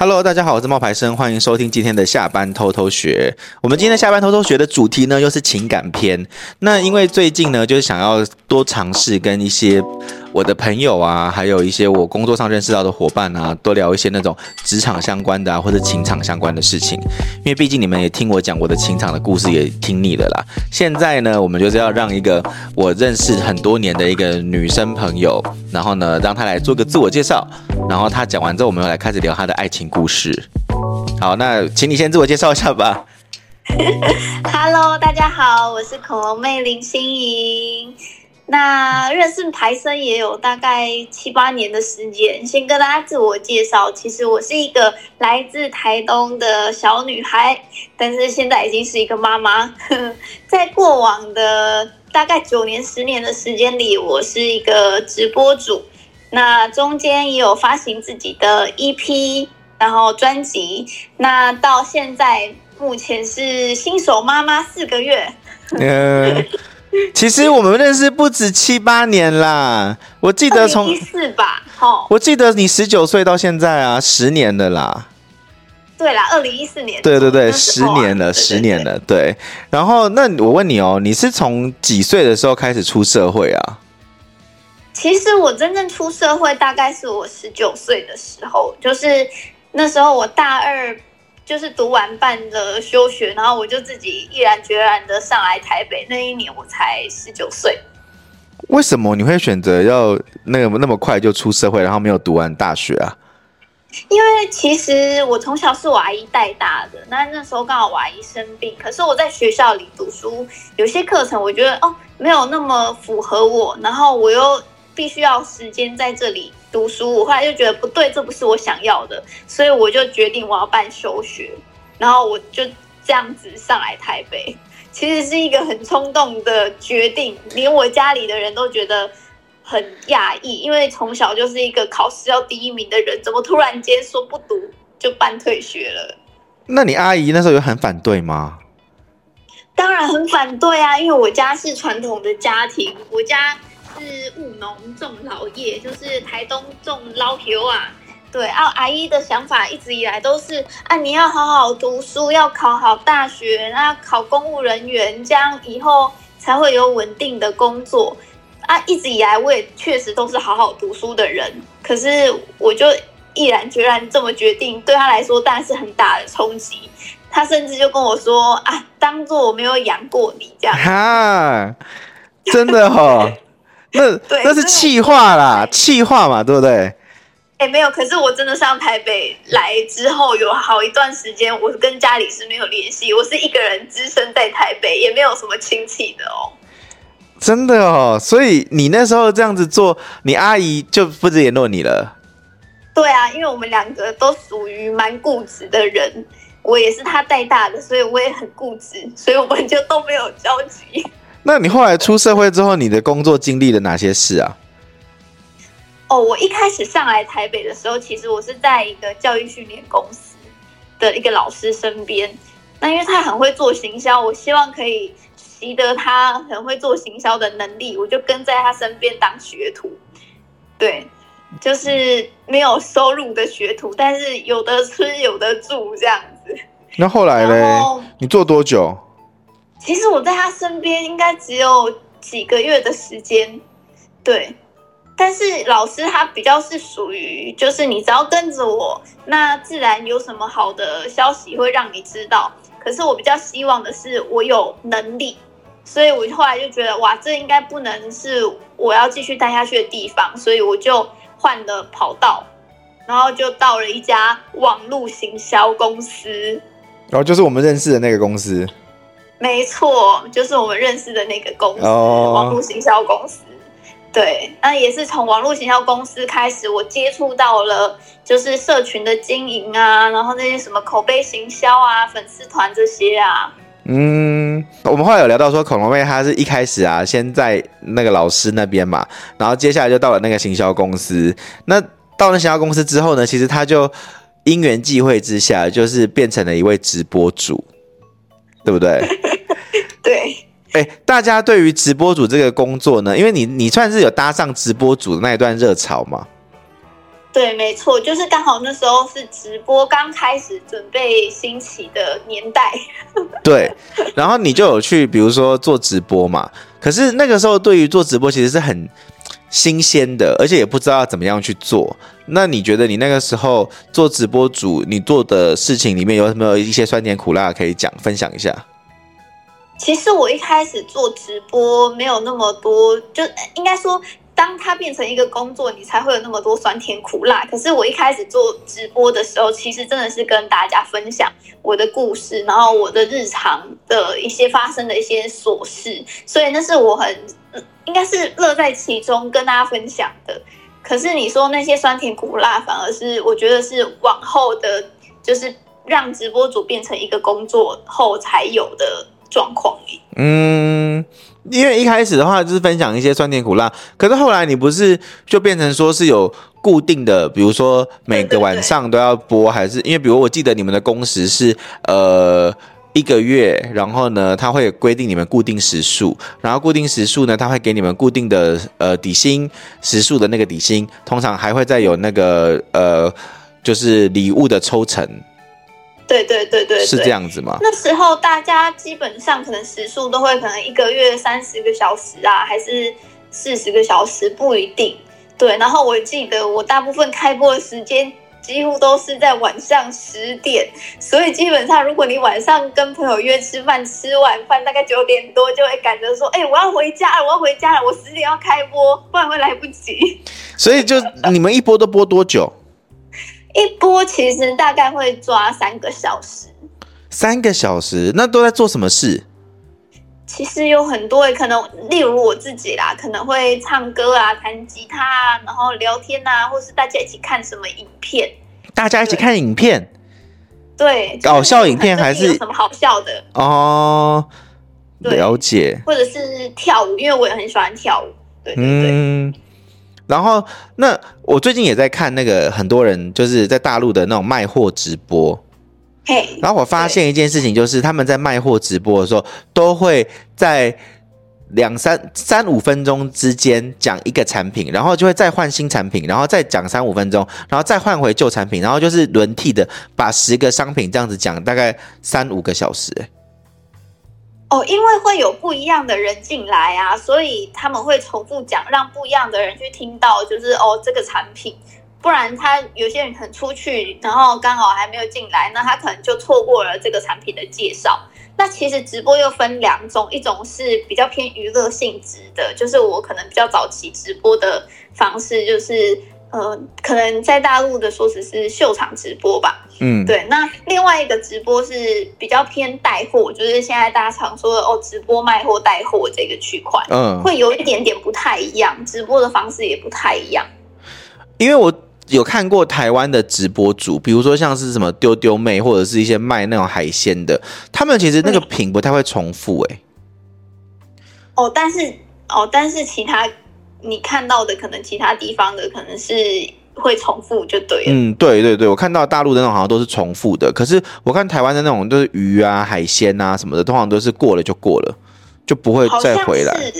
Hello，大家好，我是冒牌生，欢迎收听今天的下班偷偷学。我们今天的下班偷偷学的主题呢，又是情感篇。那因为最近呢，就是想要多尝试跟一些我的朋友啊，还有一些我工作上认识到的伙伴啊，多聊一些那种职场相关的啊，或者情场相关的事情。因为毕竟你们也听我讲我的情场的故事，也听腻了啦。现在呢，我们就是要让一个我认识很多年的一个女生朋友，然后呢，让她来做个自我介绍。然后她讲完之后，我们又来开始聊她的爱情故事，好，那请你先自我介绍一下吧。Hello，大家好，我是恐龙妹林心莹。那认识牌生也有大概七八年的时间，先跟大家自我介绍，其实我是一个来自台东的小女孩，但是现在已经是一个妈妈。在过往的大概九年、十年的时间里，我是一个直播主。那中间也有发行自己的 EP，然后专辑。那到现在目前是新手妈妈四个月。其实我们认识不止七八年啦。我记得从一四吧，哦，我记得你十九岁到现在啊，十年了啦。对啦，二零一四年。对对对，十年了，十年了。对。然后，那我问你哦，你是从几岁的时候开始出社会啊？其实我真正出社会大概是我十九岁的时候，就是那时候我大二，就是读完半的休学，然后我就自己毅然决然的上来台北。那一年我才十九岁。为什么你会选择要那个那么快就出社会，然后没有读完大学啊？因为其实我从小是我阿姨带大的，那那时候刚好我阿姨生病，可是我在学校里读书，有些课程我觉得哦没有那么符合我，然后我又。必须要时间在这里读书，我后来就觉得不对，这不是我想要的，所以我就决定我要办休学，然后我就这样子上来台北。其实是一个很冲动的决定，连我家里的人都觉得很讶异，因为从小就是一个考试要第一名的人，怎么突然间说不读就办退学了？那你阿姨那时候有很反对吗？当然很反对啊，因为我家是传统的家庭，我家。是务农种老叶，就是台东种老油啊。对啊，阿姨的想法一直以来都是啊，你要好好读书，要考好大学，那考公务人员，这样以后才会有稳定的工作啊。一直以来我也确实都是好好读书的人，可是我就毅然决然这么决定，对他来说当然是很大的冲击。他甚至就跟我说啊，当做我没有养过你这样。哈，真的哈、那那是气话啦，气话嘛，对不对？哎、欸，没有。可是我真的上台北来之后，有好一段时间，我跟家里是没有联系，我是一个人只身在台北，也没有什么亲戚的哦。真的哦，所以你那时候这样子做，你阿姨就不联络你了。对啊，因为我们两个都属于蛮固执的人，我也是他带大的，所以我也很固执，所以我们就都没有交集。那你后来出社会之后，你的工作经历了哪些事啊？哦，我一开始上来台北的时候，其实我是在一个教育训练公司的一个老师身边。那因为他很会做行销，我希望可以习得他很会做行销的能力，我就跟在他身边当学徒。对，就是没有收入的学徒，但是有的吃有的住这样子。那后来嘞？你做多久？其实我在他身边应该只有几个月的时间，对。但是老师他比较是属于，就是你只要跟着我，那自然有什么好的消息会让你知道。可是我比较希望的是我有能力，所以我后来就觉得哇，这应该不能是我要继续待下去的地方，所以我就换了跑道，然后就到了一家网络行销公司，然后就是我们认识的那个公司。没错，就是我们认识的那个公司，oh. 网络行销公司。对，那也是从网络行销公司开始，我接触到了就是社群的经营啊，然后那些什么口碑行销啊、粉丝团这些啊。嗯，我们后来有聊到说，恐龙妹她是一开始啊，先在那个老师那边嘛，然后接下来就到了那个行销公司。那到了行销公司之后呢，其实她就因缘际会之下，就是变成了一位直播主，对不对？对，哎、欸，大家对于直播主这个工作呢，因为你你算是有搭上直播主的那一段热潮嘛？对，没错，就是刚好那时候是直播刚开始准备兴起的年代。对，然后你就有去，比如说做直播嘛。可是那个时候对于做直播其实是很新鲜的，而且也不知道怎么样去做。那你觉得你那个时候做直播主，你做的事情里面有没有一些酸甜苦辣可以讲分享一下？其实我一开始做直播没有那么多，就应该说。当它变成一个工作，你才会有那么多酸甜苦辣。可是我一开始做直播的时候，其实真的是跟大家分享我的故事，然后我的日常的一些发生的一些琐事，所以那是我很应该是乐在其中跟大家分享的。可是你说那些酸甜苦辣，反而是我觉得是往后的，就是让直播主变成一个工作后才有的状况。嗯。因为一开始的话就是分享一些酸甜苦辣，可是后来你不是就变成说是有固定的，比如说每个晚上都要播，还是因为比如我记得你们的工时是呃一个月，然后呢他会规定你们固定时数，然后固定时数呢他会给你们固定的呃底薪时数的那个底薪，通常还会再有那个呃就是礼物的抽成。对对对对，是这样子吗？那时候大家基本上可能时数都会可能一个月三十个小时啊，还是四十个小时，不一定。对，然后我记得我大部分开播的时间几乎都是在晚上十点，所以基本上如果你晚上跟朋友约吃饭，吃晚饭大概九点多就会赶着说，哎，我要回家了，我要回家了，我十点要开播，不然会来不及。所以就你们一播都播多久？一波其实大概会抓三个小时，三个小时，那都在做什么事？其实有很多，可能例如我自己啦，可能会唱歌啊，弹吉他啊，然后聊天啊，或是大家一起看什么影片。大家一起看影片，对，搞笑影片还是有什么好笑的哦？了解，或者是跳舞，因为我也很喜欢跳舞。对对对。嗯然后，那我最近也在看那个很多人就是在大陆的那种卖货直播，嘿。然后我发现一件事情，就是他们在卖货直播的时候，都会在两三三五分钟之间讲一个产品，然后就会再换新产品，然后再讲三五分钟，然后再换回旧产品，然后就是轮替的把十个商品这样子讲，大概三五个小时。哦，因为会有不一样的人进来啊，所以他们会重复讲，让不一样的人去听到，就是哦这个产品，不然他有些人可能出去，然后刚好还没有进来，那他可能就错过了这个产品的介绍。那其实直播又分两种，一种是比较偏娱乐性质的，就是我可能比较早期直播的方式，就是。呃，可能在大陆的说辞是秀场直播吧，嗯，对。那另外一个直播是比较偏带货，就是现在大家常说的哦，直播卖货带货这个区块，嗯，会有一点点不太一样，直播的方式也不太一样。因为我有看过台湾的直播主，比如说像是什么丢丢妹，或者是一些卖那种海鲜的，他们其实那个品不太会重复，欸，哎、嗯。哦，但是哦，但是其他。你看到的可能其他地方的可能是会重复就对了。嗯，对对对，我看到大陆的那种好像都是重复的，可是我看台湾的那种都是鱼啊、海鲜啊什么的，通常都是过了就过了，就不会再回来。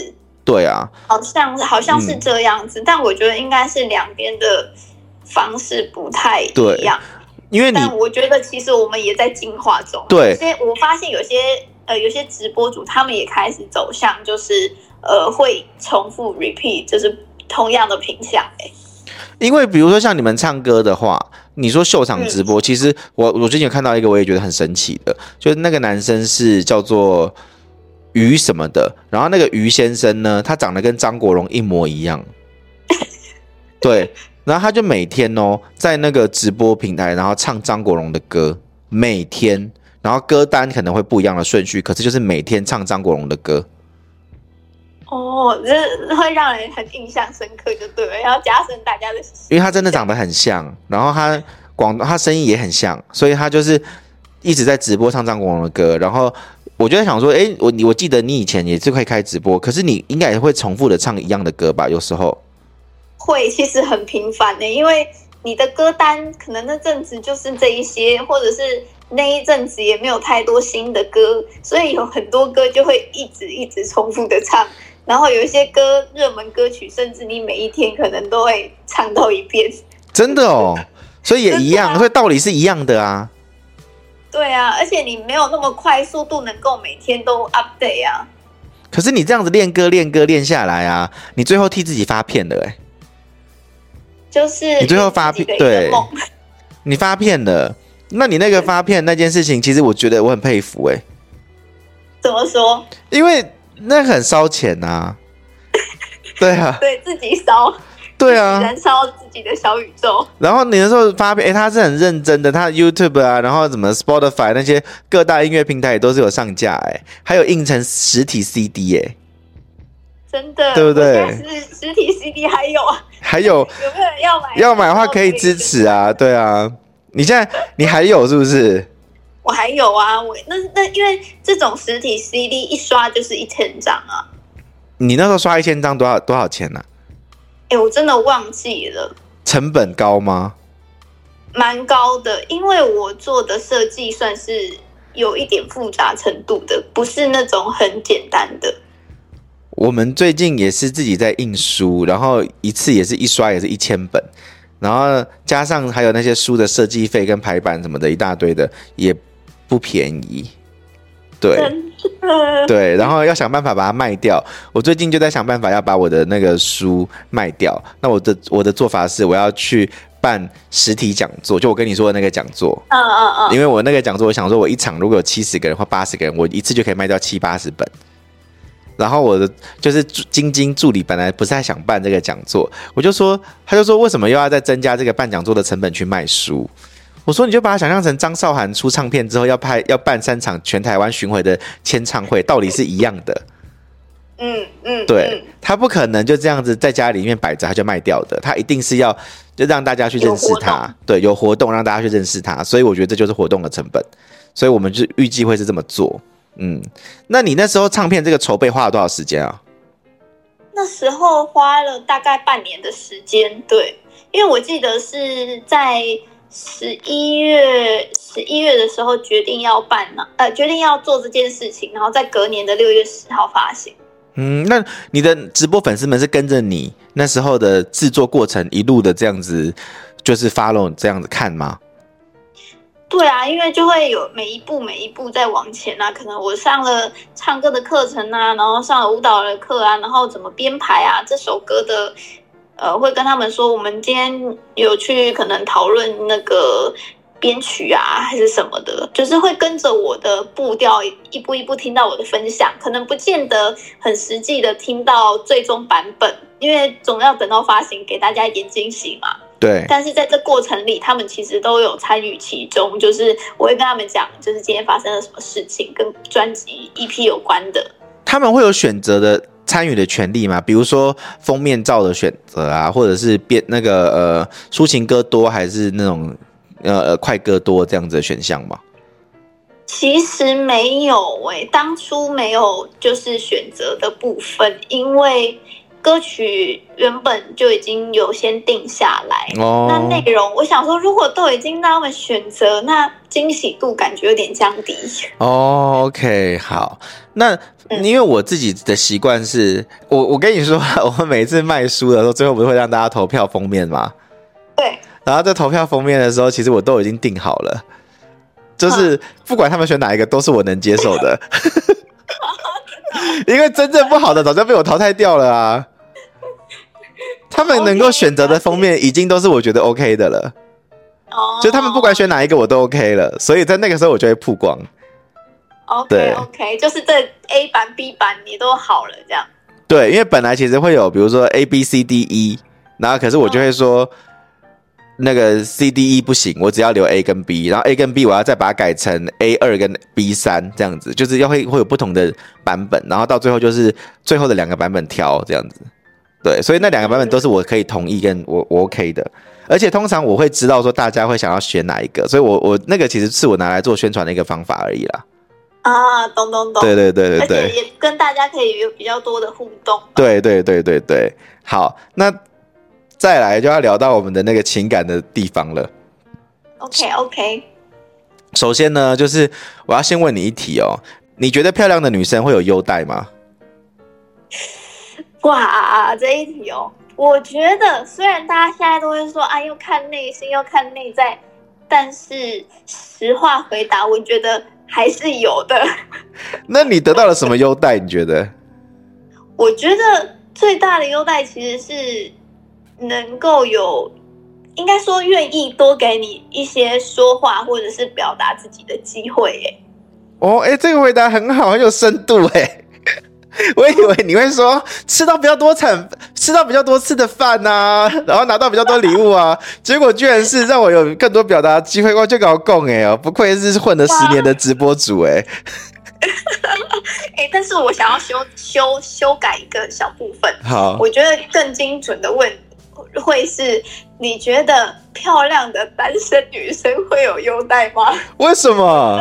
对啊，好像好像是这样子，嗯、但我觉得应该是两边的方式不太一样。因为你但我觉得其实我们也在进化中。对，所以我发现有些呃有些直播主他们也开始走向就是。呃，会重复 repeat，就是同样的品相哎。因为比如说像你们唱歌的话，你说秀场直播，嗯、其实我我最近有看到一个，我也觉得很神奇的，就是那个男生是叫做于什么的，然后那个于先生呢，他长得跟张国荣一模一样。对，然后他就每天哦，在那个直播平台，然后唱张国荣的歌，每天，然后歌单可能会不一样的顺序，可是就是每天唱张国荣的歌。哦，这会让人很印象深刻，就对了，要加深大家的。因为他真的长得很像，然后他广他声音也很像，所以他就是一直在直播唱张国荣的歌。然后我就在想说，哎，我我记得你以前也是会开直播，可是你应该也会重复的唱一样的歌吧？有时候会，其实很频繁的，因为你的歌单可能那阵子就是这一些，或者是那一阵子也没有太多新的歌，所以有很多歌就会一直一直重复的唱。然后有一些歌，热门歌曲，甚至你每一天可能都会唱到一遍。真的哦，所以也一样，所以道理是一样的啊。对啊，而且你没有那么快速度能够每天都 update 啊。可是你这样子练歌练歌练下来啊，你最后替自己发片了哎、欸。就是你最后发片，对，你发片了。那你那个发片那件事情，其实我觉得我很佩服哎、欸。怎么说？因为那很烧钱呐、啊。对啊。对自己烧。对啊。燃烧自己的小宇宙。然后你那时候发片，哎、欸，他是很认真的，他 YouTube 啊，然后什么 Spotify 那些各大音乐平台也都是有上架哎、欸，还有印成实体 CD 哎、欸。真的。对不对？实实体 CD 还有啊。还有。有没有人要买？要买的话可以支持啊，对啊。你现在你还有是不是？我还有啊，我那那因为这种实体 CD 一刷就是一千张啊。你那时候刷一千张多少多少钱呢、啊？哎、欸，我真的忘记了。成本高吗？蛮高的，因为我做的设计算是有一点复杂程度的，不是那种很简单的。我们最近也是自己在印书，然后一次也是一刷也是一千本。然后加上还有那些书的设计费跟排版什么的，一大堆的也不便宜。对，对，然后要想办法把它卖掉。我最近就在想办法要把我的那个书卖掉。那我的我的做法是，我要去办实体讲座，就我跟你说的那个讲座。嗯嗯嗯。因为我那个讲座，我想说，我一场如果有七十个人或八十个人，我一次就可以卖掉七八十本。然后我的就是晶晶助理本来不是还想办这个讲座，我就说，他就说为什么又要再增加这个办讲座的成本去卖书？我说你就把它想象成张韶涵出唱片之后要拍要办三场全台湾巡回的签唱会，道理是一样的。嗯嗯，对，他不可能就这样子在家里面摆着他就卖掉的，他一定是要就让大家去认识他，对，有活动让大家去认识他，所以我觉得这就是活动的成本，所以我们就预计会是这么做。嗯，那你那时候唱片这个筹备花了多少时间啊？那时候花了大概半年的时间，对，因为我记得是在十一月十一月的时候决定要办呢，呃，决定要做这件事情，然后在隔年的六月十号发行。嗯，那你的直播粉丝们是跟着你那时候的制作过程一路的这样子，就是 follow 这样子看吗？对啊，因为就会有每一步每一步在往前啊，可能我上了唱歌的课程啊，然后上了舞蹈的课啊，然后怎么编排啊，这首歌的，呃，会跟他们说，我们今天有去可能讨论那个编曲啊，还是什么的，就是会跟着我的步调一步一步听到我的分享，可能不见得很实际的听到最终版本，因为总要等到发行给大家一点惊喜嘛。对，但是在这过程里，他们其实都有参与其中。就是我会跟他们讲，就是今天发生了什么事情，跟专辑 EP 有关的。他们会有选择的参与的权利吗？比如说封面照的选择啊，或者是编那个呃抒情歌多，还是那种呃呃快歌多这样子的选项吗？其实没有诶、欸，当初没有就是选择的部分，因为。歌曲原本就已经有先定下来，oh. 那内容我想说，如果都已经让他们选择，那惊喜度感觉有点降低。哦、oh,，OK，好，那因为我自己的习惯是，我我跟你说，我们每次卖书的时候，最后不是会让大家投票封面吗？对。然后在投票封面的时候，其实我都已经定好了，就是不管他们选哪一个，都是我能接受的。因为真正不好的早就被我淘汰掉了啊。他们能够选择的封面已经都是我觉得 OK 的了，哦，就他们不管选哪一个我都 OK 了，所以在那个时候我就会曝光。OK OK，就是这 A 版 B 版你都好了这样。对，因为本来其实会有比如说 A B C D E，然后可是我就会说那个 C D E 不行，我只要留 A 跟 B，然后 A 跟 B 我要再把它改成 A 二跟 B 三这样子，就是要会会有不同的版本，然后到最后就是最后的两个版本挑这样子。对，所以那两个版本都是我可以同意跟我我 OK 的，而且通常我会知道说大家会想要选哪一个，所以我我那个其实是我拿来做宣传的一个方法而已啦。啊，懂懂懂。对对对对对，跟大家可以有比较多的互动。对对对对对，好，那再来就要聊到我们的那个情感的地方了。OK OK。首先呢，就是我要先问你一题哦，你觉得漂亮的女生会有优待吗？哇，这一题哦，我觉得虽然大家现在都会说啊，要看内心，要看内在，但是实话回答，我觉得还是有的。那你得到了什么优待？你觉得？我觉得最大的优待其实是能够有，应该说愿意多给你一些说话或者是表达自己的机会。哎，哦，哎，这个回答很好，很有深度。哎。我以为你会说吃到比较多餐，吃到比较多次的饭呐、啊，然后拿到比较多礼物啊，结果居然是让我有更多表达机会，我就搞共哎哦，不愧是混了十年的直播主哎。哎、欸，但是我想要修修修改一个小部分。好，我觉得更精准的问会是：你觉得漂亮的单身女生会有优待吗？为什么？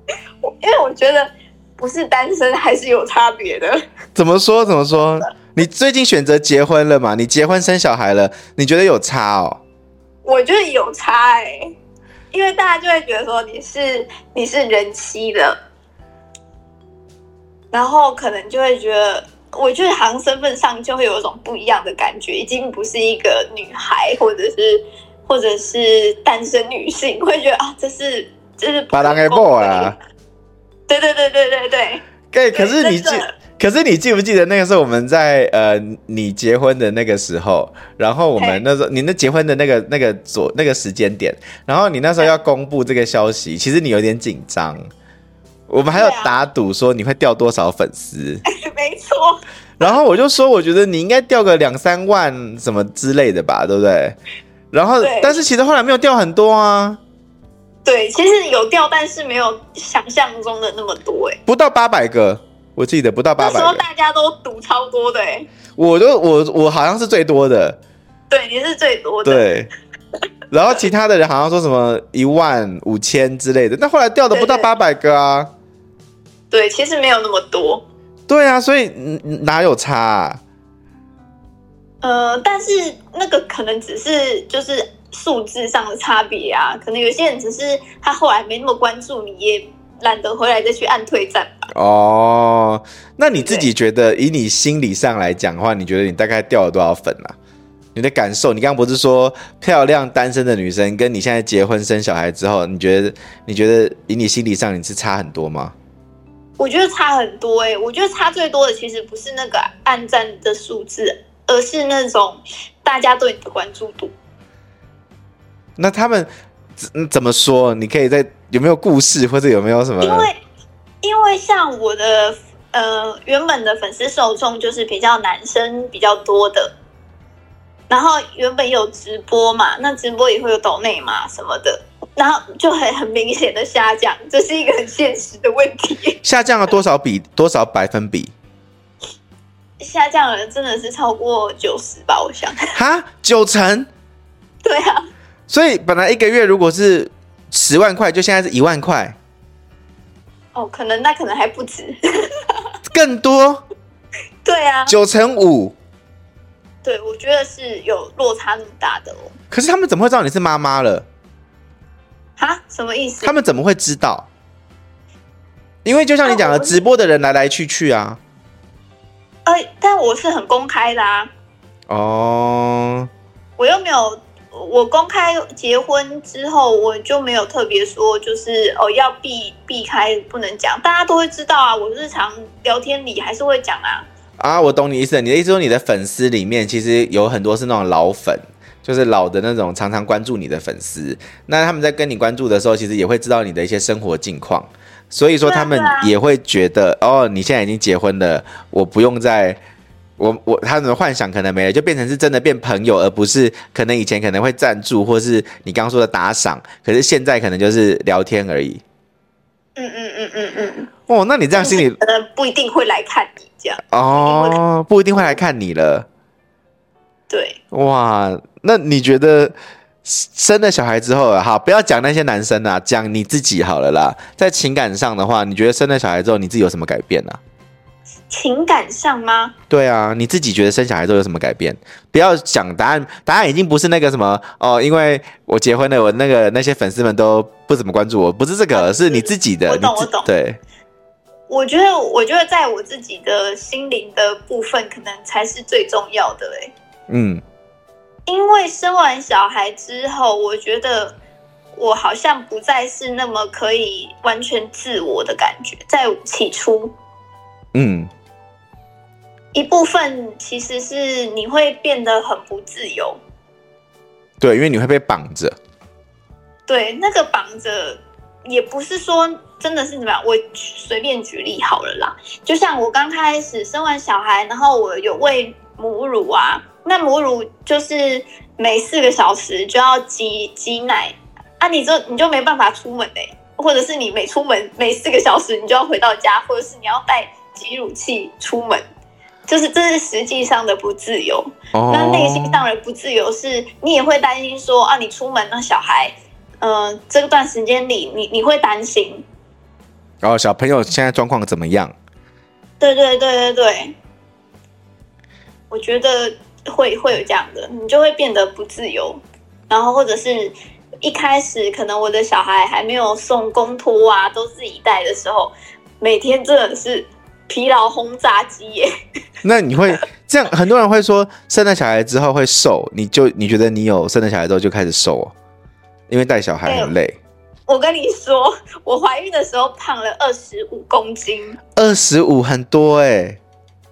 因为我觉得。不是单身还是有差别的。怎么说？怎么说？你最近选择结婚了嘛？你结婚生小孩了？你觉得有差哦？我觉得有差哎、欸，因为大家就会觉得说你是你是人妻了，然后可能就会觉得，我觉得好像身份上就会有一种不一样的感觉，已经不是一个女孩，或者是或者是单身女性，会觉得啊，这是这是把人给爆啊。对对对对对对，对。可是你记，可是你记不记得那个时候我们在呃你结婚的那个时候，然后我们那时候你那结婚的那个那个左那个时间点，然后你那时候要公布这个消息，其实你有点紧张。我们还有打赌说你会掉多少粉丝，没错。然后我就说，我觉得你应该掉个两三万什么之类的吧，对不对？然后，但是其实后来没有掉很多啊。对，其实有掉，但是没有想象中的那么多哎，不到八百个，我记得不到八百个。那时候大家都赌超多的哎，我都我我好像是最多的，对，你是最多的，对。然后其他的人好像说什么一万五千之类的，那后来掉的不到八百个啊。对，对，其实没有那么多。对啊，所以哪有差啊？呃，但是那个可能只是就是。数字上的差别啊，可能有些人只是他后来没那么关注你，也懒得回来再去按退赞吧。哦，那你自己觉得，以你心理上来讲的话，你觉得你大概掉了多少粉啊？你的感受？你刚刚不是说漂亮单身的女生，跟你现在结婚生小孩之后，你觉得你觉得以你心理上你是差很多吗？我觉得差很多哎、欸，我觉得差最多的其实不是那个暗赞的数字，而是那种大家对你的关注度。那他们怎怎么说？你可以在有没有故事，或者有没有什么？因为因为像我的呃原本的粉丝受众就是比较男生比较多的，然后原本有直播嘛，那直播也会有抖内嘛什么的，然后就很很明显的下降，这是一个很现实的问题。下降了多少比多少百分比？下降了真的是超过九十吧，我想。哈，九成？对啊。所以本来一个月如果是十万块，就现在是一万块。哦，可能那可能还不止，更多。对啊，九成五。对，我觉得是有落差那么大的哦。可是他们怎么会知道你是妈妈了？哈？什么意思？他们怎么会知道？因为就像你讲的，直播的人来来去去啊。呃，但我是很公开的啊。哦。我又没有。我公开结婚之后，我就没有特别说，就是哦要避避开不能讲，大家都会知道啊。我日常聊天里还是会讲啊。啊，我懂你意思。你的意思说，你的粉丝里面其实有很多是那种老粉，就是老的那种常常关注你的粉丝。那他们在跟你关注的时候，其实也会知道你的一些生活近况，所以说他们也会觉得，哦，你现在已经结婚了，我不用再。我我他们的幻想可能没了，就变成是真的变朋友，而不是可能以前可能会赞助，或是你刚刚说的打赏，可是现在可能就是聊天而已。嗯嗯嗯嗯嗯。哦，那你这样心里可能不一定会来看你这样。哦，不一定会来看你了。对。哇，那你觉得生了小孩之后，哈，不要讲那些男生啊，讲你自己好了啦。在情感上的话，你觉得生了小孩之后，你自己有什么改变呢、啊？情感上吗？对啊，你自己觉得生小孩之后有什么改变？不要讲答案，答案已经不是那个什么哦，因为我结婚了，我那个那些粉丝们都不怎么关注我，不是这个，啊、是你自己的。我懂，我懂。对，我觉得，我觉得在我自己的心灵的部分，可能才是最重要的。哎，嗯，因为生完小孩之后，我觉得我好像不再是那么可以完全自我的感觉，在起初，嗯，一部分其实是你会变得很不自由。对，因为你会被绑着。对，那个绑着也不是说真的是怎么样，我随便举例好了啦。就像我刚开始生完小孩，然后我有喂母乳啊，那母乳就是每四个小时就要挤挤奶啊，你就你就没办法出门嘞、欸，或者是你每出门每四个小时你就要回到家，或者是你要带挤乳器出门。就是这是实际上的不自由，oh. 那内心上的不自由是，你也会担心说啊，你出门那小孩，嗯、呃，这段时间里你你会担心，然后、oh, 小朋友现在状况怎么样？对对对对对，我觉得会会有这样的，你就会变得不自由，然后或者是一开始可能我的小孩还没有送公托啊，都自己带的时候，每天真的是。疲劳轰炸机耶！那你会这样？很多人会说，生了小孩之后会瘦，你就你觉得你有生了小孩之后就开始瘦哦，因为带小孩很累。我跟你说，我怀孕的时候胖了二十五公斤，二十五很多哎。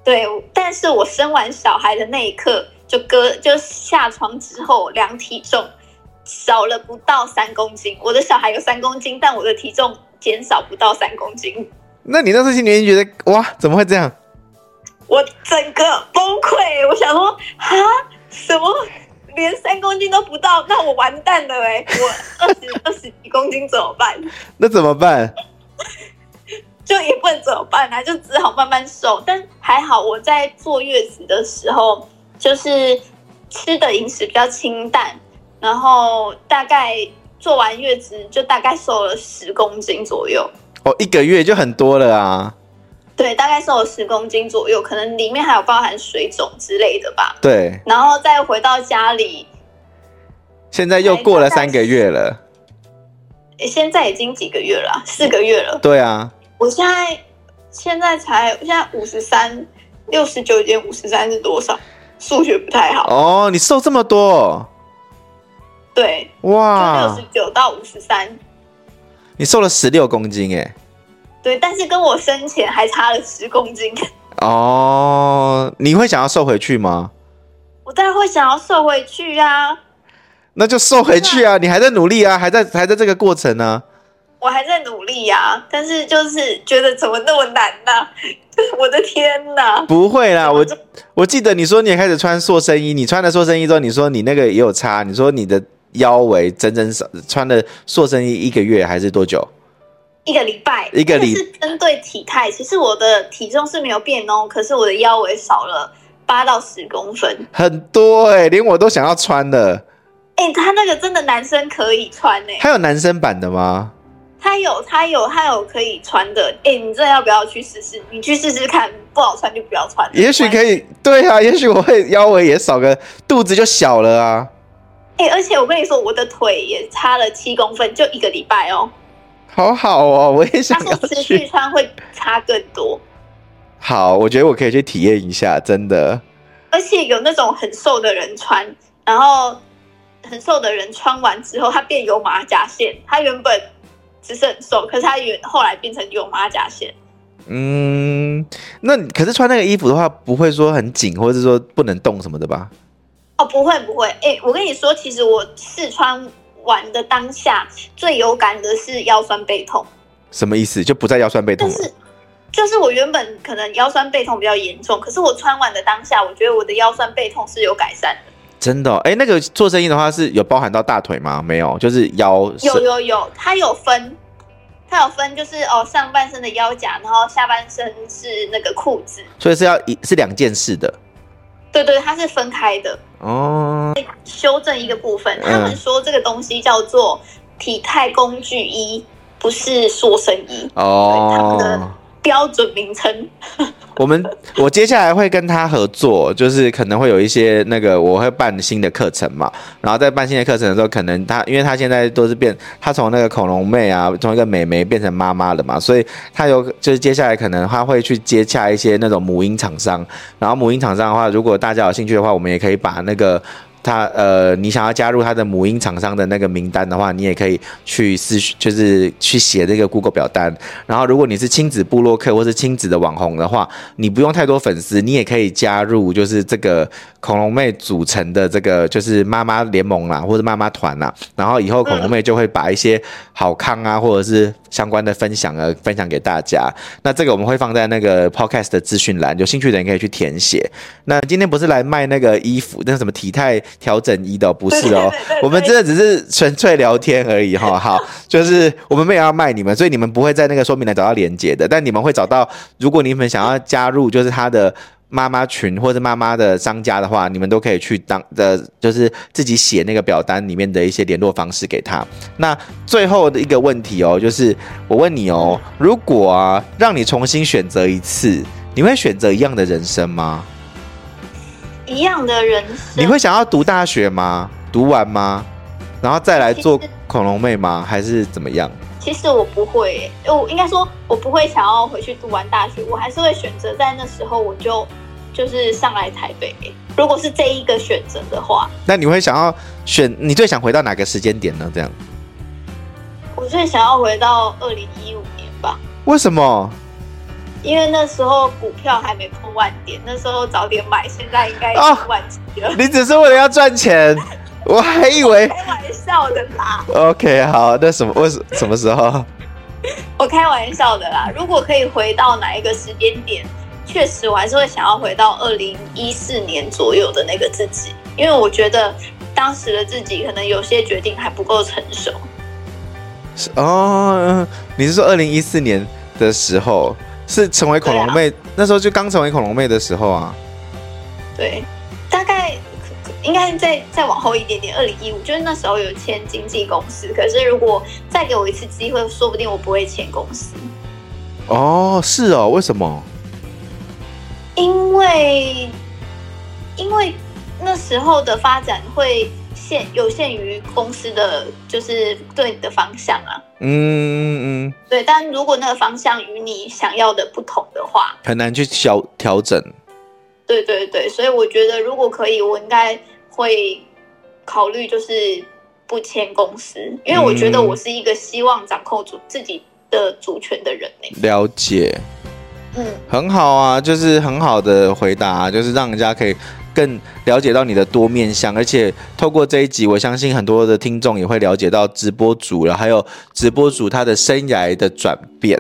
对，但是我生完小孩的那一刻，就隔就下床之后量体重少了不到三公斤。我的小孩有三公斤，但我的体重减少不到三公斤。那你那时候心里觉得哇，怎么会这样？我整个崩溃，我想说啊，什么连三公斤都不到，那我完蛋了哎！我二十二十几公斤怎么办？那怎么办？就也不能怎么办啊，就只好慢慢瘦。但还好我在坐月子的时候，就是吃的饮食比较清淡，然后大概做完月子就大概瘦了十公斤左右。哦，一个月就很多了啊！对，大概瘦了十公斤左右，可能里面还有包含水肿之类的吧。对，然后再回到家里，现在又过了三个月了。现在已经几个月了？四个月了。对啊，我现在现在才现在五十三，六十九减五十三是多少？数学不太好。哦，你瘦这么多？对，哇，就六十九到五十三。你瘦了十六公斤哎，对，但是跟我生前还差了十公斤。哦，你会想要瘦回去吗？我当然会想要瘦回去啊。那就瘦回去啊！你还在努力啊，还在还在这个过程呢。我还在努力呀，但是就是觉得怎么那么难呢？我的天哪！不会啦，我我记得你说你也开始穿塑身衣，你穿了塑身衣之后，你说你那个也有差，你说你的。腰围整整少穿了塑身衣一个月还是多久？一个礼拜。一个礼是针对体态，其实我的体重是没有变哦，可是我的腰围少了八到十公分，很多哎、欸，连我都想要穿的。哎、欸，他那个真的男生可以穿哎、欸，他有男生版的吗？他有，他有，他有可以穿的。哎、欸，你这要不要去试试？你去试试看，不好穿就不要穿。也许可以，对啊，也许我会腰围也少个，肚子就小了啊。哎、欸，而且我跟你说，我的腿也差了七公分，就一个礼拜哦。好好哦，我也想要去。持续穿会差更多。好，我觉得我可以去体验一下，真的。而且有那种很瘦的人穿，然后很瘦的人穿完之后，他变有马甲线。他原本只是很瘦，可是他原后来变成有马甲线。嗯，那可是穿那个衣服的话，不会说很紧，或者是说不能动什么的吧？哦，不会不会，哎，我跟你说，其实我试穿完的当下最有感的是腰酸背痛。什么意思？就不再腰酸背痛了？就是，就是我原本可能腰酸背痛比较严重，可是我穿完的当下，我觉得我的腰酸背痛是有改善的。真的？哎，那个做生意的话是有包含到大腿吗？没有，就是腰。有有有，它有分，它有分，就是哦，上半身的腰夹，然后下半身是那个裤子，所以是要一是两件事的。对对，它是分开的哦。修正一个部分，他们说这个东西叫做体态工具衣，不是塑身衣。哦，他们的标准名称。我们我接下来会跟他合作，就是可能会有一些那个我会办新的课程嘛，然后在办新的课程的时候，可能他因为他现在都是变，他从那个恐龙妹啊，从一个美眉变成妈妈了嘛，所以他有就是接下来可能他会去接洽一些那种母婴厂商，然后母婴厂商的话，如果大家有兴趣的话，我们也可以把那个。他呃，你想要加入他的母婴厂商的那个名单的话，你也可以去私，就是去写这个 Google 表单。然后，如果你是亲子部落客或是亲子的网红的话，你不用太多粉丝，你也可以加入，就是这个恐龙妹组成的这个就是妈妈联盟啦，或者妈妈团啦。然后以后恐龙妹就会把一些好康啊，或者是相关的分享啊，分享给大家。那这个我们会放在那个 Podcast 的资讯栏，有兴趣的人可以去填写。那今天不是来卖那个衣服，那什么体态。调整一的不是哦，我们真的只是纯粹聊天而已哈。好，就是我们没有要卖你们，所以你们不会在那个说明栏找到连接的，但你们会找到。如果你们想要加入，就是他的妈妈群或者妈妈的商家的话，你们都可以去当的，就是自己写那个表单里面的一些联络方式给他。那最后的一个问题哦，就是我问你哦，如果啊让你重新选择一次，你会选择一样的人生吗？一样的人生，你会想要读大学吗？读完吗？然后再来做恐龙妹吗？还是怎么样？其实我不会，我应该说，我不会想要回去读完大学，我还是会选择在那时候我就就是上来台北。如果是这一个选择的话，那你会想要选？你最想回到哪个时间点呢？这样，我最想要回到二零一五年吧。为什么？因为那时候股票还没破万点，那时候早点买，现在应该已经万几了。你只是为了要赚钱，我还以为开玩笑的啦。OK，好，那什么？为什什么时候？我开玩笑的啦。如果可以回到哪一个时间点，确实我还是会想要回到二零一四年左右的那个自己，因为我觉得当时的自己可能有些决定还不够成熟。是哦，你是说二零一四年的时候？是成为恐龙妹，啊、那时候就刚成为恐龙妹的时候啊。对，大概应该再再往后一点点，二零一五，就是那时候有签经纪公司。可是如果再给我一次机会，说不定我不会签公司。哦，是哦，为什么？因为因为那时候的发展会。限有限于公司的就是对你的方向啊，嗯嗯嗯，对，但如果那个方向与你想要的不同的话，很难去调调整。对对对，所以我觉得如果可以，我应该会考虑就是不签公司，因为我觉得我是一个希望掌控主自己的主权的人。了解，嗯，很好啊，就是很好的回答，就是让人家可以。更了解到你的多面相，而且透过这一集，我相信很多的听众也会了解到直播主了，还有直播主他的生涯的转变。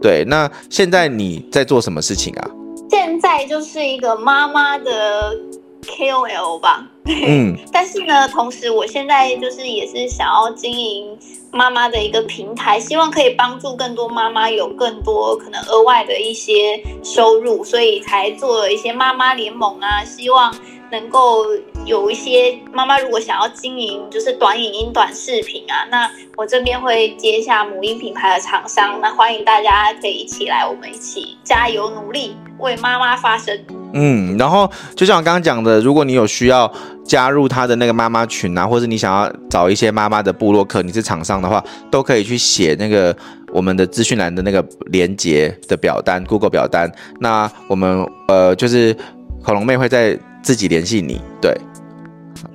对，那现在你在做什么事情啊？现在就是一个妈妈的 KOL 吧。嗯，但是呢，同时我现在就是也是想要经营妈妈的一个平台，希望可以帮助更多妈妈有更多可能额外的一些收入，所以才做了一些妈妈联盟啊，希望能够有一些妈妈如果想要经营就是短影音、短视频啊，那我这边会接下母婴品牌的厂商，那欢迎大家可以一起来，我们一起加油努力，为妈妈发声。嗯，然后就像我刚刚讲的，如果你有需要加入他的那个妈妈群啊，或者你想要找一些妈妈的部落客，你是厂商的话，都可以去写那个我们的资讯栏的那个连接的表单，Google 表单。那我们呃，就是恐龙妹会在自己联系你，对，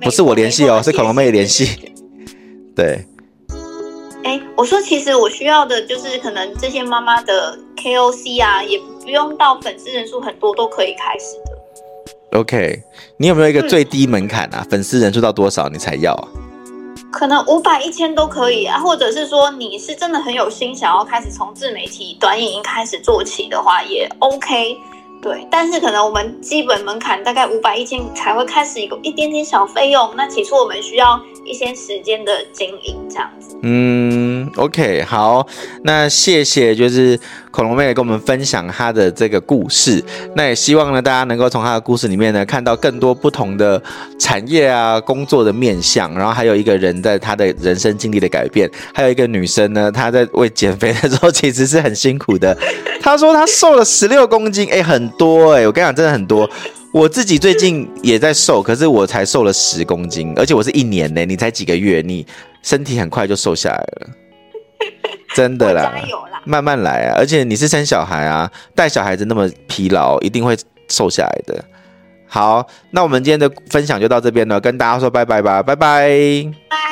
不是我联系哦，是恐龙妹联系，对。哎，我说其实我需要的就是可能这些妈妈的 KOC 啊，也。不用到粉丝人数很多都可以开始的。OK，你有没有一个最低门槛啊？嗯、粉丝人数到多少你才要啊？可能五百、一千都可以啊，或者是说你是真的很有心，想要开始从自媒体、短影音开始做起的话，也 OK。对，但是可能我们基本门槛大概五百、一千才会开始一个一点点小费用。那起初我们需要一些时间的经营，这样子。嗯，OK，好，那谢谢，就是。恐龙妹跟我们分享她的这个故事，那也希望呢，大家能够从她的故事里面呢，看到更多不同的产业啊、工作的面向，然后还有一个人在她的人生经历的改变，还有一个女生呢，她在为减肥的时候其实是很辛苦的。她说她瘦了十六公斤，哎，很很多哎、欸，我跟你讲，真的很多。我自己最近也在瘦，可是我才瘦了十公斤，而且我是一年呢、欸，你才几个月，你身体很快就瘦下来了，真的啦，啦，慢慢来啊。而且你是生小孩啊，带小孩子那么疲劳，一定会瘦下来的。好，那我们今天的分享就到这边了，跟大家说拜拜吧，拜拜。拜。